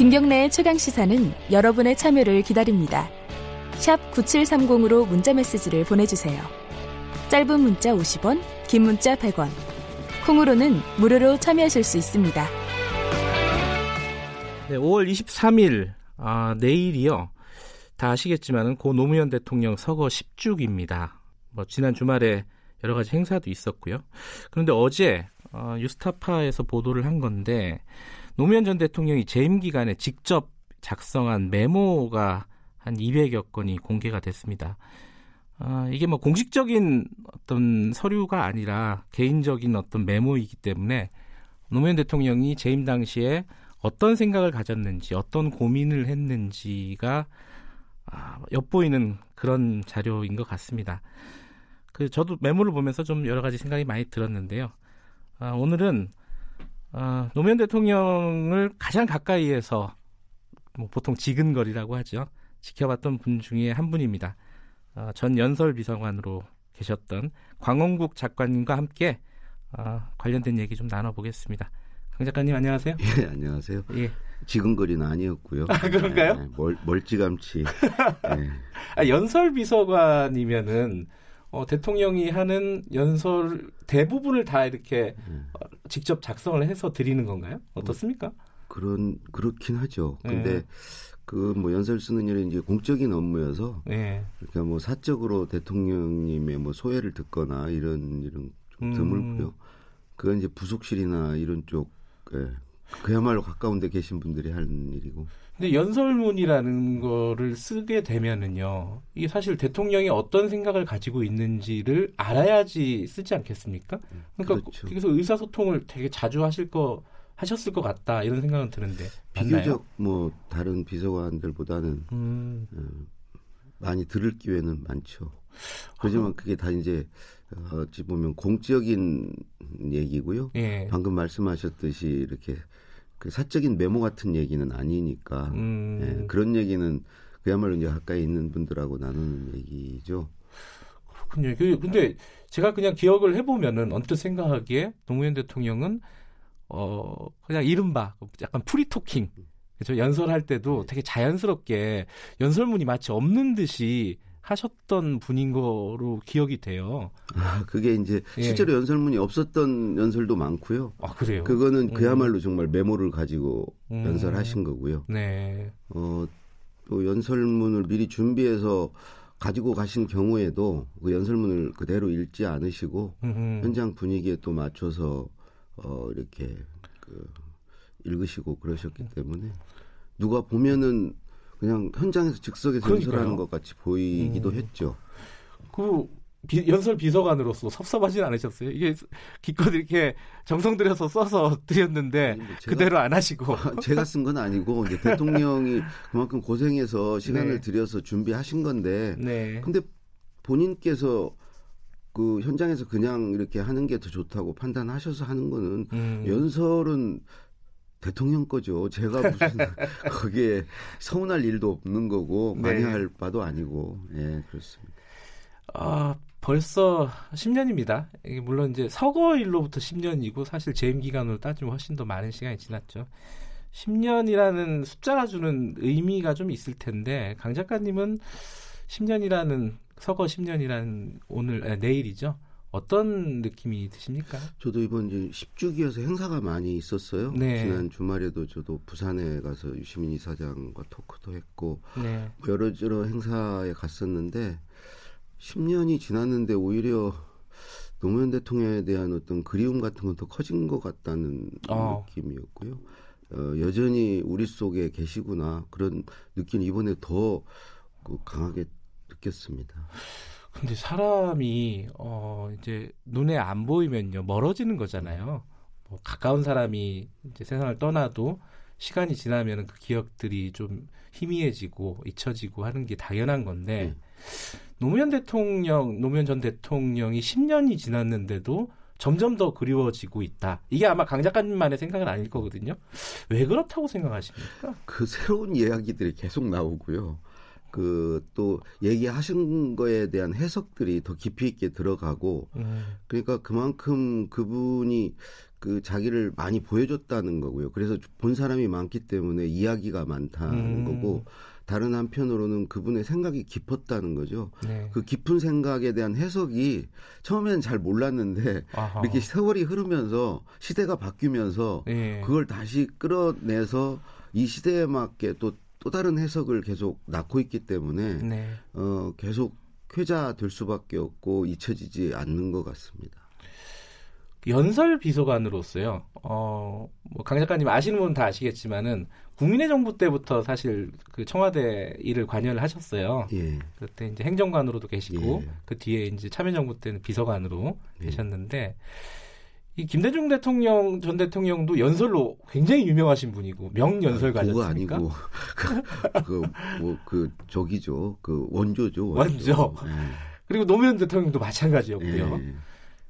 김경래의 최강 시사는 여러분의 참여를 기다립니다. 샵 9730으로 문자 메시지를 보내주세요. 짧은 문자 50원, 긴 문자 100원. 콩으로는 무료로 참여하실 수 있습니다. 네, 5월 23일 아, 내일이요. 다 아시겠지만은 고 노무현 대통령 서거 10주기입니다. 뭐 지난 주말에 여러 가지 행사도 있었고요. 그런데 어제 어, 유스타파에서 보도를 한 건데 노무현 전 대통령이 재임 기간에 직접 작성한 메모가 한 200여 건이 공개가 됐습니다. 아, 이게 뭐 공식적인 어떤 서류가 아니라 개인적인 어떤 메모이기 때문에 노무현 대통령이 재임 당시에 어떤 생각을 가졌는지, 어떤 고민을 했는지가 아, 엿보이는 그런 자료인 것 같습니다. 그 저도 메모를 보면서 좀 여러 가지 생각이 많이 들었는데요. 아, 오늘은 아, 노무현 대통령을 가장 가까이에서 뭐 보통 지근거리라고 하죠. 지켜봤던 분 중에 한 분입니다. 아, 전 연설 비서관으로 계셨던 광원국 작가님과 함께 아, 관련된 얘기 좀 나눠보겠습니다. 강 작가님 안녕하세요. 예, 안녕하세요. 예. 지근거리는 아니었고요. 아, 그런가요? 네, 멀, 멀찌감치. 네. 아, 연설 비서관이면은 어, 대통령이 하는 연설 대부분을 다 이렇게 네. 어, 직접 작성을 해서 드리는 건가요? 어떻습니까? 그런 그렇긴 하죠. 근데 네. 그뭐 연설 쓰는 일이 이제 공적인 업무여서 네. 그러니까 뭐 사적으로 대통령님의 뭐 소회를 듣거나 이런 일은 좀 음. 드물고요. 그건 이제 부속실이나 이런 쪽 예. 그야말로 가까운 데 계신 분들이 하는 일이고. 근데 연설문이라는 거를 쓰게 되면은요. 이게 사실 대통령이 어떤 생각을 가지고 있는지를 알아야지 쓰지 않겠습니까? 그러니까 그렇죠. 그래서 의사소통을 되게 자주 하실 거 하셨을 것 같다 이런 생각은 드는데 비교적 맞나요? 뭐 다른 비서관들보다는 음. 어, 많이 들을 기회는 많죠. 하지만 그게 다 이제 어찌 보면 공적인 얘기고요. 예. 방금 말씀하셨듯이 이렇게 그 사적인 메모 같은 얘기는 아니니까 음. 예, 그런 얘기는 그야말로 이제 가까이 있는 분들하고 나누는 얘기죠. 그렇군요. 그, 근데 제가 그냥 기억을 해보면은 언뜻 생각하기에 노무현 대통령은 어 그냥 이른바 약간 free talking 그렇죠 연설할 때도 되게 자연스럽게 연설문이 마치 없는 듯이 하셨던 분인 거로 기억이 돼요. 아, 그게 이제 예. 실제로 연설문이 없었던 연설도 많고요. 아, 그래요? 그거는 음. 그야말로 음. 정말 메모를 가지고 음. 연설하신 거고요. 네. 어, 또 연설문을 미리 준비해서 가지고 가신 경우에도 그 연설문을 그대로 읽지 않으시고 음흠. 현장 분위기에 또 맞춰서 어, 이렇게 그 읽으시고 그러셨기 때문에 누가 보면은 그냥 현장에서 즉석에서 그러니까요. 연설하는 것 같이 보이기도 음. 했죠. 그 비, 연설 비서관으로서 섭섭하진 않으셨어요? 이게 기껏 이렇게 정성 들여서 써서 드렸는데 뭐 제가, 그대로 안 하시고 제가 쓴 건 아니고 이제 대통령이 그만큼 고생해서 시간을 네. 들여서 준비하신 건데 네. 근데 본인께서 그 현장에서 그냥 이렇게 하는 게 더 좋다고 판단하셔서 하는 거는 음. 연설은 대통령 거죠. 제가 무슨 거기에 서운할 일도 없는 거고 네. 많이 할 바도 아니고 예 그렇습니다. 아 벌써 10년입니다. 이게 물론 이제 서거일로부터 10년이고 사실 재임 기간으로 따지면 훨씬 더 많은 시간이 지났죠. 10년이라는 숫자가 주는 의미가 좀 있을 텐데 강 작가님은 10년이라는 서거 10년이라는 오늘 아, 내일이죠. 어떤 느낌이 드십니까? 저도 이번 이제 10주기여서 행사가 많이 있었어요. 네. 지난 주말에도 저도 부산에 가서 유시민 이사장과 토크도 했고 네. 여러 여러 행사에 갔었는데 10년이 지났는데 오히려 노무현 대통령에 대한 어떤 그리움 같은 건 더 커진 것 같다는 어. 느낌이었고요. 어, 여전히 우리 속에 계시구나 그런 느낌 이번에 더 그 강하게 느꼈습니다. 근데 사람이 어 이제 눈에 안 보이면요 멀어지는 거잖아요. 뭐 가까운 사람이 이제 세상을 떠나도 시간이 지나면 그 기억들이 좀 희미해지고 잊혀지고 하는 게 당연한 건데 음. 노무현 대통령, 노무현 전 대통령이 10년이 지났는데도 점점 더 그리워지고 있다. 이게 아마 강 작가님만의 생각은 아닐 거거든요. 왜 그렇다고 생각하십니까? 그 새로운 이야기들이 계속 나오고요. 그 또 얘기하신 거에 대한 해석들이 더 깊이 있게 들어가고 음. 그러니까 그만큼 그분이 그 자기를 많이 보여줬다는 거고요. 그래서 본 사람이 많기 때문에 이야기가 많다는 음. 거고 다른 한편으로는 그분의 생각이 깊었다는 거죠. 네. 그 깊은 생각에 대한 해석이 처음에는 잘 몰랐는데 아하. 이렇게 세월이 흐르면서 시대가 바뀌면서 네. 그걸 다시 끌어내서 이 시대에 맞게 또 또 다른 해석을 계속 낳고 있기 때문에 네. 어 계속 회자될 수밖에 없고 잊혀지지 않는 것 같습니다. 연설 비서관으로서요. 어, 뭐 강 작가님 아시는 분은 다 아시겠지만은 국민의 정부 때부터 사실 그 청와대 일을 관여를 하셨어요. 예. 그때 이제 행정관으로도 계시고 예. 그 뒤에 이제 참여정부 때는 비서관으로 예. 계셨는데 이 김대중 대통령 전 대통령도 연설로 굉장히 유명하신 분이고 명연설가셨습니까? 아, 그거 아니고 그뭐그 그, 그 저기죠 그 원조죠 원조. 원조. 예. 그리고 노무현 대통령도 마찬가지였고요. 예.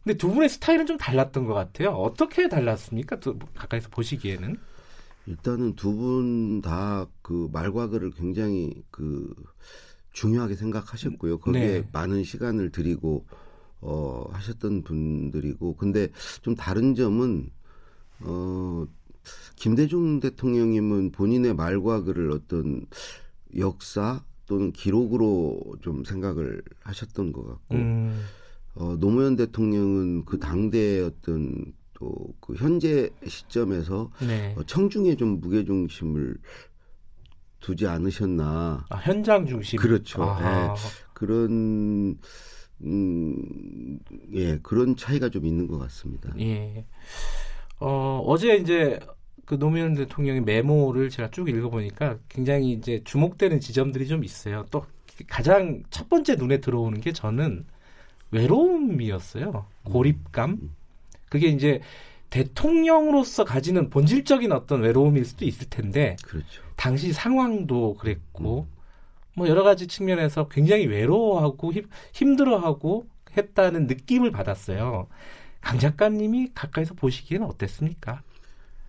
근데 두 분의 스타일은 좀 달랐던 것 같아요. 어떻게 달랐습니까? 또 가까이서 보시기에는? 일단은 두 분 다 그 말과 글을 굉장히 그 중요하게 생각하셨고요. 거기에 네. 많은 시간을 들이고 어 하셨던 분들이고 근데 좀 다른 점은 어 김대중 대통령님은 본인의 말과 글을 어떤 역사 또는 기록으로 좀 생각을 하셨던 것 같고 음. 어, 노무현 대통령은 그 당대의 어떤 또 그 현재 시점에서 네. 어, 청중에 좀 무게 중심을 두지 않으셨나. 아, 현장 중심. 그렇죠. 예. 그런 음, 예, 그런 차이가 좀 있는 것 같습니다. 예. 어, 어제 이제 그 노무현 대통령의 메모를 제가 쭉 읽어보니까 굉장히 이제 주목되는 지점들이 좀 있어요. 또 가장 첫 번째 눈에 들어오는 게 저는 외로움이었어요. 고립감. 그게 이제 대통령으로서 가지는 본질적인 어떤 외로움일 수도 있을 텐데 그렇죠. 당시 상황도 그랬고 음. 뭐 여러 가지 측면에서 굉장히 외로워하고 힘, 힘들어하고 했다는 느낌을 받았어요. 강 작가님이 가까이서 보시기에는 어땠습니까?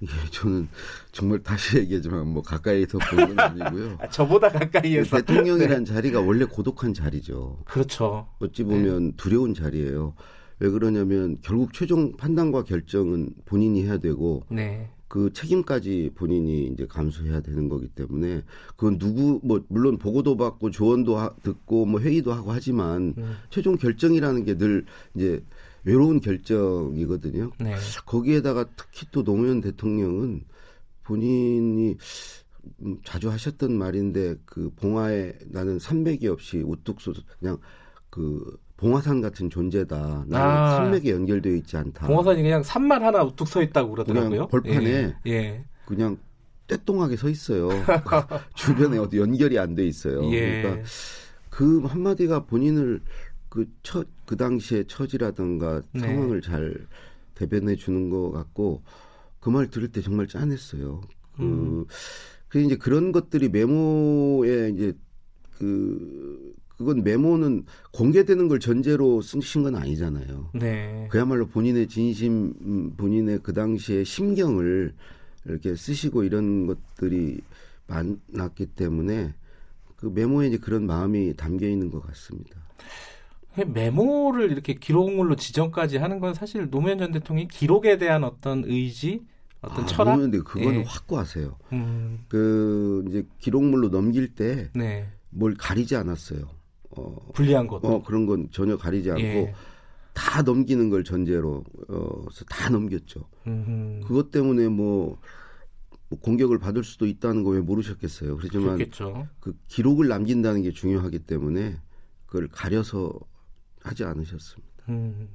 예, 저는 정말 다시 얘기하지만 뭐 가까이서 보는 아니고요. 아, 저보다 가까이에서 대통령이란 네. 자리가 원래 고독한 자리죠. 그렇죠. 어찌 보면 네. 두려운 자리예요. 왜 그러냐면 결국 최종 판단과 결정은 본인이 해야 되고 네. 그 책임까지 본인이 이제 감수해야 되는 거기 때문에 그건 누구 뭐 물론 보고도 받고 조언도 하, 듣고 뭐 회의도 하고 하지만 음. 최종 결정이라는 게 늘 이제 외로운 결정이거든요. 네. 거기에다가 특히 또 노무현 대통령은 본인이 자주 하셨던 말인데 그 봉화에 나는 산맥이 없이 우뚝 솟 그냥 그 봉화산 같은 존재다. 나는 아, 산맥에 연결되어 있지 않다. 봉화산이 그냥 산만 하나 우뚝 서 있다고 그러더라고요. 벌판에 예, 예. 그냥 떼똥하게 서 있어요. 주변에 어디 연결이 안 돼 있어요. 예. 그러니까 그 한마디가 본인을 그 처, 그 당시의 처지라든가 네. 상황을 잘 대변해 주는 것 같고 그 말 들을 때 정말 짠했어요. 그, 음. 그 이제 그런 것들이 메모에 이제 그 그건 메모는 공개되는 걸 전제로 쓰신 건 아니잖아요. 네. 그야말로 본인의 진심, 음, 본인의 그 당시의 심경을 이렇게 쓰시고 이런 것들이 많았기 때문에 그 메모에 이제 그런 마음이 담겨 있는 것 같습니다. 메모를 이렇게 기록물로 지정까지 하는 건 사실 노무현 전 대통령이 기록에 대한 어떤 의지, 어떤 아, 철학. 노무현 그거는 예. 확고하세요. 음. 그 이제 기록물로 넘길 때뭘 네. 가리지 않았어요. 어, 불리한 것. 어, 그런 건 전혀 가리지 않고 예. 다 넘기는 걸 전제로 어, 다 넘겼죠. 음흠. 그것 때문에 뭐, 뭐 공격을 받을 수도 있다는 거 왜 모르셨겠어요. 그렇지만 그렇겠죠. 그 기록을 남긴다는 게 중요하기 때문에 그걸 가려서 하지 않으셨습니다. 음,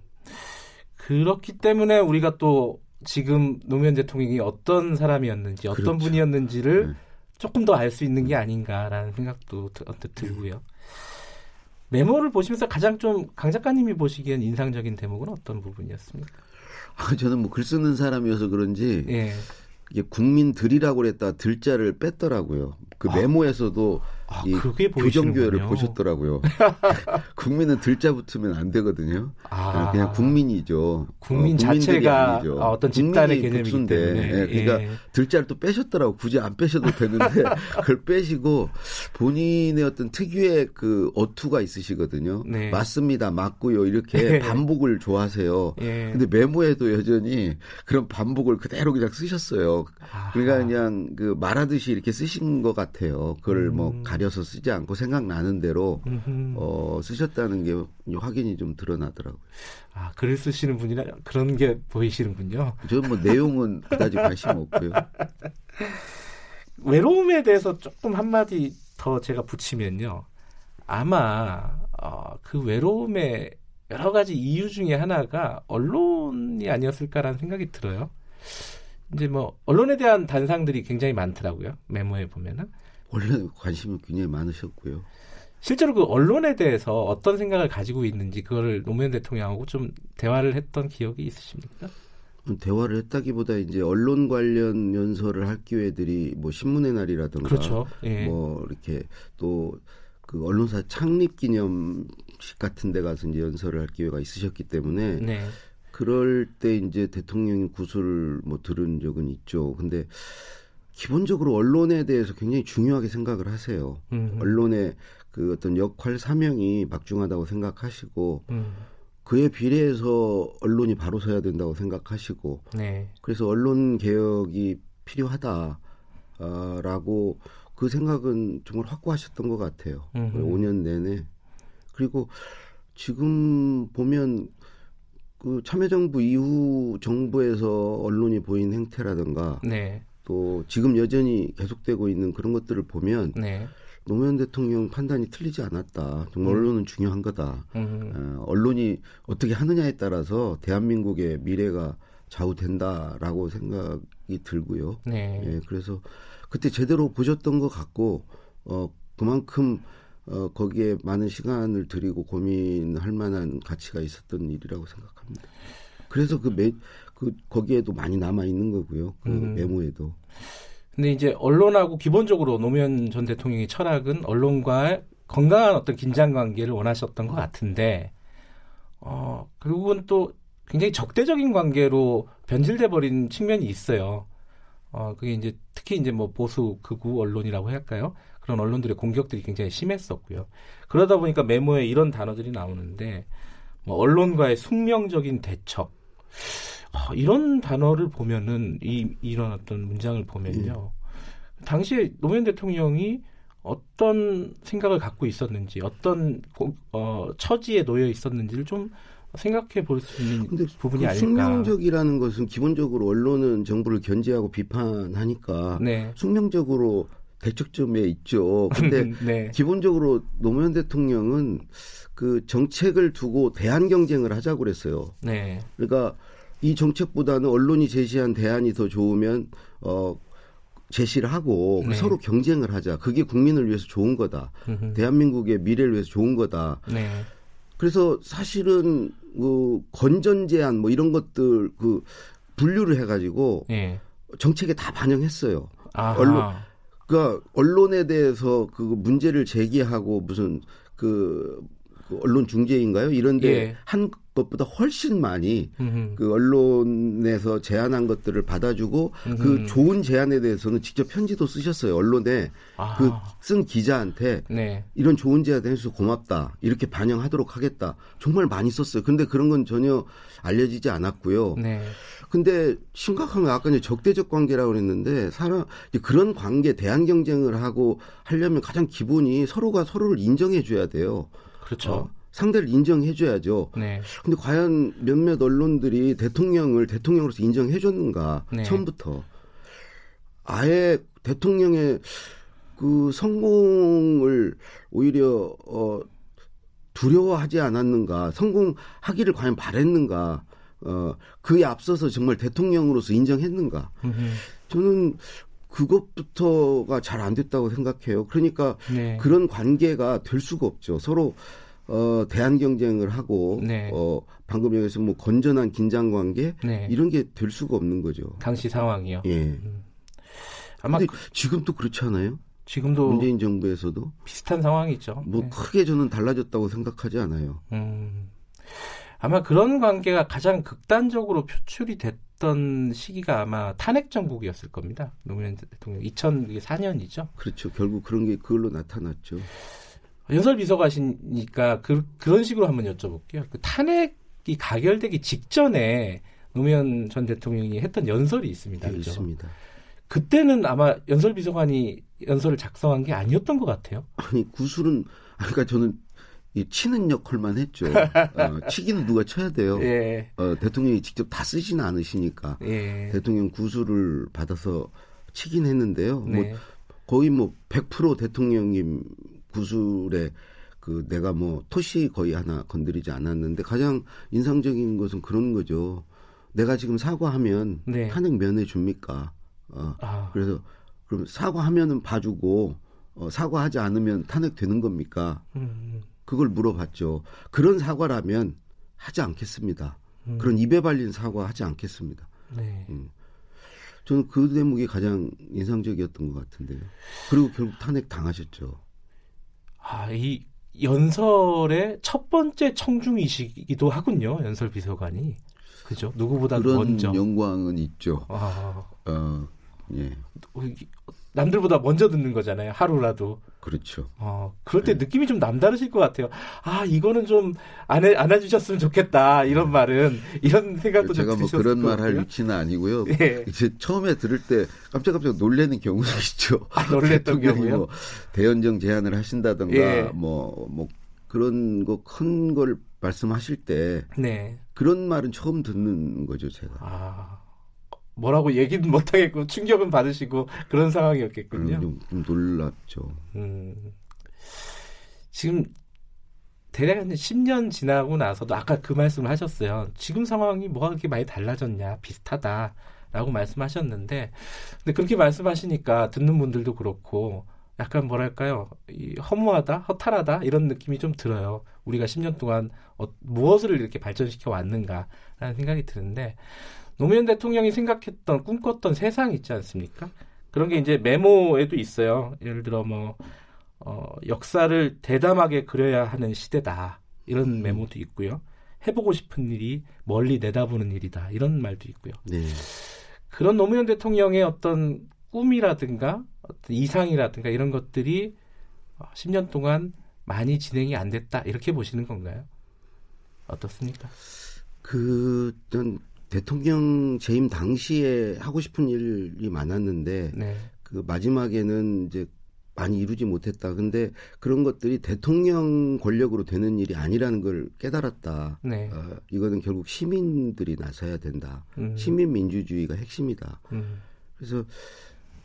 그렇기 때문에 우리가 또 지금 노무현 대통령이 어떤 사람이었는지 어떤 그렇죠. 분이었는지를 네. 조금 더 알 수 있는 게 아닌가라는 생각도 언뜻 들고요. 메모를 보시면서 가장 좀 강 작가님이 보시기엔 인상적인 대목은 어떤 부분이었습니까? 아, 저는 뭐 글 쓰는 사람이어서 그런지 예. 이게 국민들이라고 그랬다 들자를 뺐더라고요. 그 아. 메모에서도 아, 이 교정교회를 보셨더라고요. 국민은 들자 붙으면 안 되거든요. 아, 그냥 국민이죠. 국민 어, 자체가 어떤 집단의 개념이기 때문에. 네, 그러니까 예. 들자를 또 빼셨더라고. 굳이 안 빼셔도 되는데 그걸 빼시고 본인의 어떤 특유의 그 어투가 있으시거든요. 네. 맞습니다. 맞고요. 이렇게 반복을 좋아하세요. 예. 근데 메모에도 여전히 그런 반복을 그대로 그냥 쓰셨어요. 그러니까 그냥 그 말하듯이 이렇게 쓰신 것 같아요. 그걸 뭐 음. 뭐 가려서 쓰지 않고 생각나는 대로 어, 쓰셨다는 게 확인이 좀 드러나더라고요. 아, 글을 쓰시는 분이라 그런 게 보이시는군요. 저는 뭐 내용은 그다지 관심 없고요. 외로움에 대해서 조금 한마디 더 제가 붙이면요. 아마 어, 그 외로움의 여러 가지 이유 중에 하나가 언론이 아니었을까라는 생각이 들어요. 이제 뭐 언론에 대한 단상들이 굉장히 많더라고요. 메모에 보면은. 원래 관심이 굉장히 많으셨고요. 실제로 그 언론에 대해서 어떤 생각을 가지고 있는지 그거를 노무현 대통령하고 좀 대화를 했던 기억이 있으십니까? 대화를 했다기보다 이제 언론 관련 연설을 할 기회들이 뭐 신문의 날이라든가 그렇죠. 예. 뭐 이렇게 또 그 언론사 창립 기념식 같은 데 가서 이제 연설을 할 기회가 있으셨기 때문에 네. 그럴 때 이제 대통령이 구슬을 뭐 들은 적은 있죠. 근데 기본적으로 언론에 대해서 굉장히 중요하게 생각을 하세요. 음흠. 언론의 그 어떤 역할 사명이 막중하다고 생각하시고 음. 그에 비례해서 언론이 바로 서야 된다고 생각하시고 네. 그래서 언론 개혁이 필요하다라고 그 생각은 정말 확고하셨던 것 같아요. 음흠. 5년 내내 그리고 지금 보면 그 참여정부 이후 정부에서 언론이 보인 행태라든가 네. 또 지금 여전히 계속되고 있는 그런 것들을 보면 네. 노무현 대통령 판단이 틀리지 않았다. 정말 음. 언론은 중요한 거다. 음. 어, 언론이 어떻게 하느냐에 따라서 대한민국의 미래가 좌우된다라고 생각이 들고요. 네. 예, 그래서 그때 제대로 보셨던 것 같고 어 그만큼 어 거기에 많은 시간을 들이고 고민할 만한 가치가 있었던 일이라고 생각합니다. 그래서 그 매, 그 거기에도 많이 남아 있는 거고요. 그 음. 메모에도. 근데 이제 언론하고 기본적으로 노무현 전 대통령의 철학은 언론과 건강한 어떤 긴장 관계를 원하셨던 것 같은데 어 결국은 또 굉장히 적대적인 관계로 변질돼 버린 측면이 있어요. 어 그게 이제 특히 이제 뭐 보수 극우 언론이라고 할까요? 그런 언론들의 공격들이 굉장히 심했었고요. 그러다 보니까 메모에 이런 단어들이 나오는데 뭐 언론과의 숙명적인 대척 아, 이런 단어를 보면은 이 이런 어떤 문장을 보면요. 음. 당시에 노무현 대통령이 어떤 생각을 갖고 있었는지 어떤 어, 처지에 놓여 있었는지를 좀 생각해 볼 수 있는 부분이 그 아닐까. 숙명적이라는 것은 기본적으로 언론은 정부를 견제하고 비판하니까 네. 숙명적으로 대척점에 있죠. 근데 네. 기본적으로 노무현 대통령은 그 정책을 두고 대안 경쟁을 하자고 그랬어요. 네. 그러니까 이 정책보다는 언론이 제시한 대안이 더 좋으면 어 제시를 하고 네. 서로 경쟁을 하자. 그게 국민을 위해서 좋은 거다. 음흠. 대한민국의 미래를 위해서 좋은 거다. 네. 그래서 사실은 그 건전 제안 뭐 이런 것들 그 분류를 해가지고 네. 정책에 다 반영했어요. 아하. 언론 그러니까 언론에 대해서 그 문제를 제기하고 무슨 그, 그 언론 중재인가요? 이런데 예. 한 것보다 훨씬 많이 음흠. 그 언론에서 제안한 것들을 받아주고 음흠. 그 좋은 제안에 대해서는 직접 편지도 쓰셨어요. 언론에 그쓴 기자한테 네. 이런 좋은 제안 해서 고맙다. 이렇게 반영하도록 하겠다. 정말 많이 썼어요. 근데 그런 건 전혀 알려지지 않았고요. 네. 근데 심각한 건 아까 이제 적대적 관계라고 그랬는데 사람 그런 관계 대안 경쟁을 하고 하려면 가장 기본이 서로가 서로를 인정해 줘야 돼요. 그렇죠. 어, 상대를 인정해줘야죠. 네. 근데 과연 몇몇 언론들이 대통령을 대통령으로서 인정해줬는가 네. 처음부터 아예 대통령의 그 성공을 오히려 어 두려워하지 않았는가 성공하기를 과연 바랬는가 어 그에 앞서서 정말 대통령으로서 인정했는가 저는 그것부터가 잘 안 됐다고 생각해요. 그러니까 네. 그런 관계가 될 수가 없죠. 서로 어, 대한 경쟁을 하고 네. 어, 방금 여기서 뭐 건전한 긴장 관계 네. 이런 게 될 수가 없는 거죠. 당시 상황이요. 예. 음. 아마 그, 지금도 그렇지 않아요? 지금도 문재인 정부에서도 비슷한 상황이죠. 뭐 네. 크게 저는 달라졌다고 생각하지 않아요. 음, 아마 그런 관계가 가장 극단적으로 표출이 됐 던 시기가 아마 탄핵 정국이었을 겁니다. 노무현 대통령 2004년이죠. 그렇죠. 결국 그런 게 그걸로 나타났죠. 연설 비서가시니까 그, 그런 식으로 한번 여쭤볼게요. 그 탄핵이 가결되기 직전에 노무현 전 대통령이 했던 연설이 있습니다. 네, 그렇죠? 있습니다. 그때는 아마 연설 비서관이 연설을 작성한 게 아니었던 것 같아요. 아니 구술은 그러니까 저는 이 치는 역할만 했죠. 어, 치기는 누가 쳐야 돼요. 예. 어, 대통령이 직접 다 쓰지는 않으시니까 예. 대통령 구술을 받아서 치긴 했는데요. 뭐 네. 뭐 거의 뭐 100% 대통령님 구술에 그 내가 뭐 토시 거의 하나 건드리지 않았는데 가장 인상적인 것은 그런 거죠. 내가 지금 사과하면 네. 탄핵 면해 줍니까? 어, 아. 그래서 그럼 사과하면은 봐주고 어, 사과하지 않으면 탄핵되는 겁니까? 음. 그걸 물어봤죠. 그런 사과라면 하지 않겠습니다. 음. 그런 입에 발린 사과 하지 않겠습니다. 네. 음. 저는 그 대목이 가장 인상적이었던 것 같은데요. 그리고 결국 탄핵 당하셨죠. 아, 이 연설의 첫 번째 청중이시기도 하군요. 연설 비서관이. 그죠? 누구보다 그런 먼저. 영광은 있죠. 아. 어, 예. 남들보다 먼저 듣는 거잖아요. 하루라도. 그렇죠. 어, 그럴 때 네. 느낌이 좀 남다르실 것 같아요. 아, 이거는 좀 안 해, 안 해주셨으면 좋겠다. 이런 네. 말은, 이런 생각도 제가 뭐 그런 말 할 위치는 아니고요. 예. 이제 처음에 들을 때 깜짝깜짝 놀래는 경우도 있죠. 아, 놀랬던 경우요? 뭐 대연정 제안을 하신다던가, 예. 뭐, 뭐, 그런 거 큰 걸 말씀하실 때. 네. 그런 말은 처음 듣는 거죠, 제가. 아. 뭐라고 얘기는 못하겠고 충격은 받으시고 그런 상황이었겠군요. 음, 좀, 놀랍죠. 음. 지금 대략 한 10년 지나고 나서도 아까 그 말씀을 하셨어요. 지금 상황이 뭐가 그렇게 많이 달라졌냐 비슷하다라고 말씀하셨는데 근데 그렇게 말씀하시니까 듣는 분들도 그렇고 약간 뭐랄까요 이 허무하다 허탈하다 이런 느낌이 좀 들어요. 우리가 10년 동안 어, 무엇을 이렇게 발전시켜 왔는가라는 생각이 드는데 노무현 대통령이 생각했던 꿈꿨던 세상 있지 않습니까? 그런 게 이제 메모에도 있어요. 예를 들어 뭐 어, 역사를 대담하게 그려야 하는 시대다 이런 음. 메모도 있고요. 해보고 싶은 일이 멀리 내다보는 일이다 이런 말도 있고요. 네. 그런 노무현 대통령의 어떤 꿈이라든가 어떤 이상이라든가 이런 것들이 10년 동안 많이 진행이 안 됐다 이렇게 보시는 건가요? 어떻습니까? 그전 대통령 재임 당시에 하고 싶은 일이 많았는데 네. 그 마지막에는 이제 많이 이루지 못했다. 근데 그런 것들이 대통령 권력으로 되는 일이 아니라는 걸 깨달았다. 네. 어, 이거는 결국 시민들이 나서야 된다. 음. 시민 민주주의가 핵심이다. 음. 그래서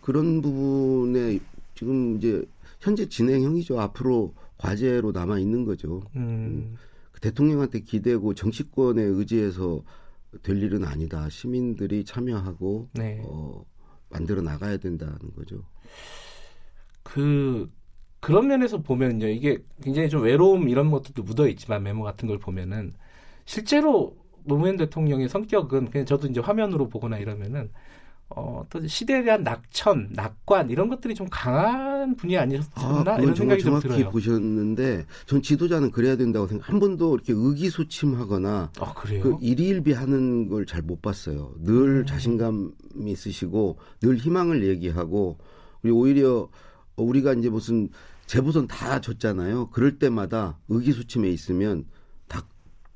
그런 부분에 지금 이제 현재 진행형이죠. 앞으로 과제로 남아 있는 거죠. 음. 음. 그 대통령한테 기대고 정치권에 의지해서 될 일은 아니다. 시민들이 참여하고 네. 어, 만들어 나가야 된다는 거죠. 그 그런 면에서 보면요, 이게 굉장히 좀 외로움 이런 것들도 묻어 있지만 메모 같은 걸 보면은 실제로 노무현 대통령의 성격은 그냥 저도 이제 화면으로 보거나 이러면은 어, 또 시대에 대한 낙천, 낙관 이런 것들이 좀 강한 분이 아니셨나 아, 이런 생각이 좀 들어요. 보셨는데 전 지도자는 그래야 된다고 생각. 한 번도 이렇게 의기소침하거나 아, 그 일희일비하는 걸 잘 못 봤어요. 늘 음. 자신감 있으시고 늘 희망을 얘기하고 그리고 오히려 우리가 이제 무슨 재보선 다 졌잖아요. 그럴 때마다 의기소침해 있으면 다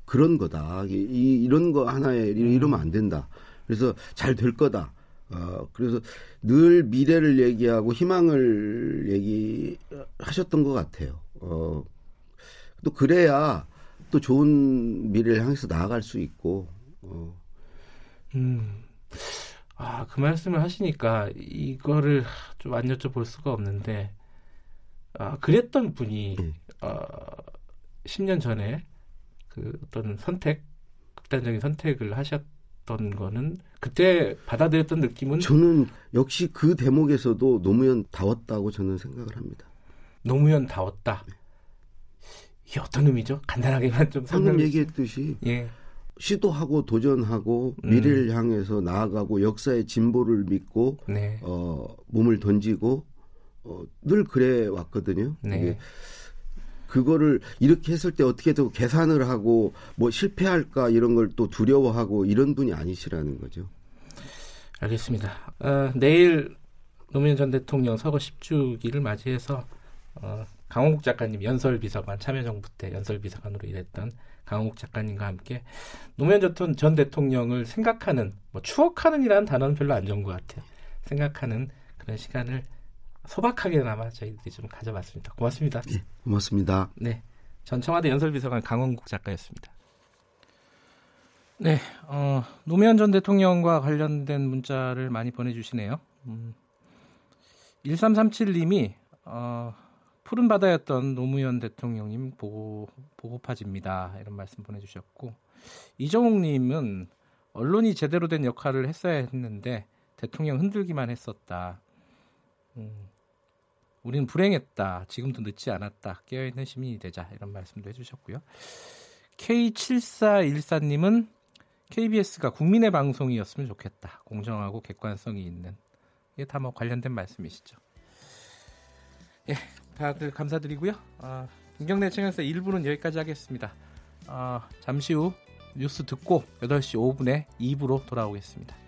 그런 거다. 이, 이런 거 하나에 이러면 안 된다. 그래서 잘 될 거다. 어, 그래서 늘 미래를 얘기하고 희망을 얘기하셨던 것 같아요. 어, 또 그래야 또 좋은 미래를 향해서 나아갈 수 있고, 어. 음. 아, 그 말씀을 하시니까 이거를 좀 안 여쭤볼 수가 없는데, 아, 그랬던 분이, 네. 어, 10년 전에 그 어떤 선택, 극단적인 선택을 하셨 받았던 거는 그때 받아들였던 느낌은 저는 역시 그 대목에서도 노무현 다웠다고 저는 생각을 합니다. 노무현 다웠다. 네. 이게 어떤 의미죠? 간단하게만 좀 방금 얘기했듯이 예. 시도하고 도전하고 음. 미래를 향해서 나아가고 역사의 진보를 믿고 네. 어, 몸을 던지고 어, 늘 그래 왔거든요. 네. 그거를 이렇게 했을 때 어떻게 더 계산을 하고 뭐 실패할까 이런 걸 또 두려워하고 이런 분이 아니시라는 거죠. 알겠습니다. 어, 내일 노무현 전 대통령 서거 10주기를 맞이해서 어, 강원국 작가님 연설 비서관 참여정부 때 연설 비서관으로 일했던 강원국 작가님과 함께 노무현 전 대통령을 생각하는 뭐 추억하는이라는 단어는 별로 안 좋은 것 같아요. 생각하는 그런 시간을 소박하게나마 저희들이 좀 가져봤습니다. 고맙습니다. 네, 고맙습니다. 네, 전 청와대 연설비서관 강원국 작가였습니다. 네, 어, 노무현 전 대통령과 관련된 문자를 많이 보내주시네요. 음, 1337님이 어, 푸른 바다였던 노무현 대통령님 보고 보고파집니다. 이런 말씀 보내주셨고 이정욱님은 언론이 제대로 된 역할을 했어야 했는데 대통령 흔들기만 했었다. 음, 우리는 불행했다. 지금도 늦지 않았다. 깨어있는 시민이 되자. 이런 말씀도 해주셨고요. K7414님은 KBS가 국민의 방송이었으면 좋겠다. 공정하고 객관성이 있는. 이게 다 뭐 관련된 말씀이시죠. 예, 다들 감사드리고요. 아, 김경래 채널에서 1부는 여기까지 하겠습니다. 아, 잠시 후 뉴스 듣고 8시 5분에 2부로 돌아오겠습니다.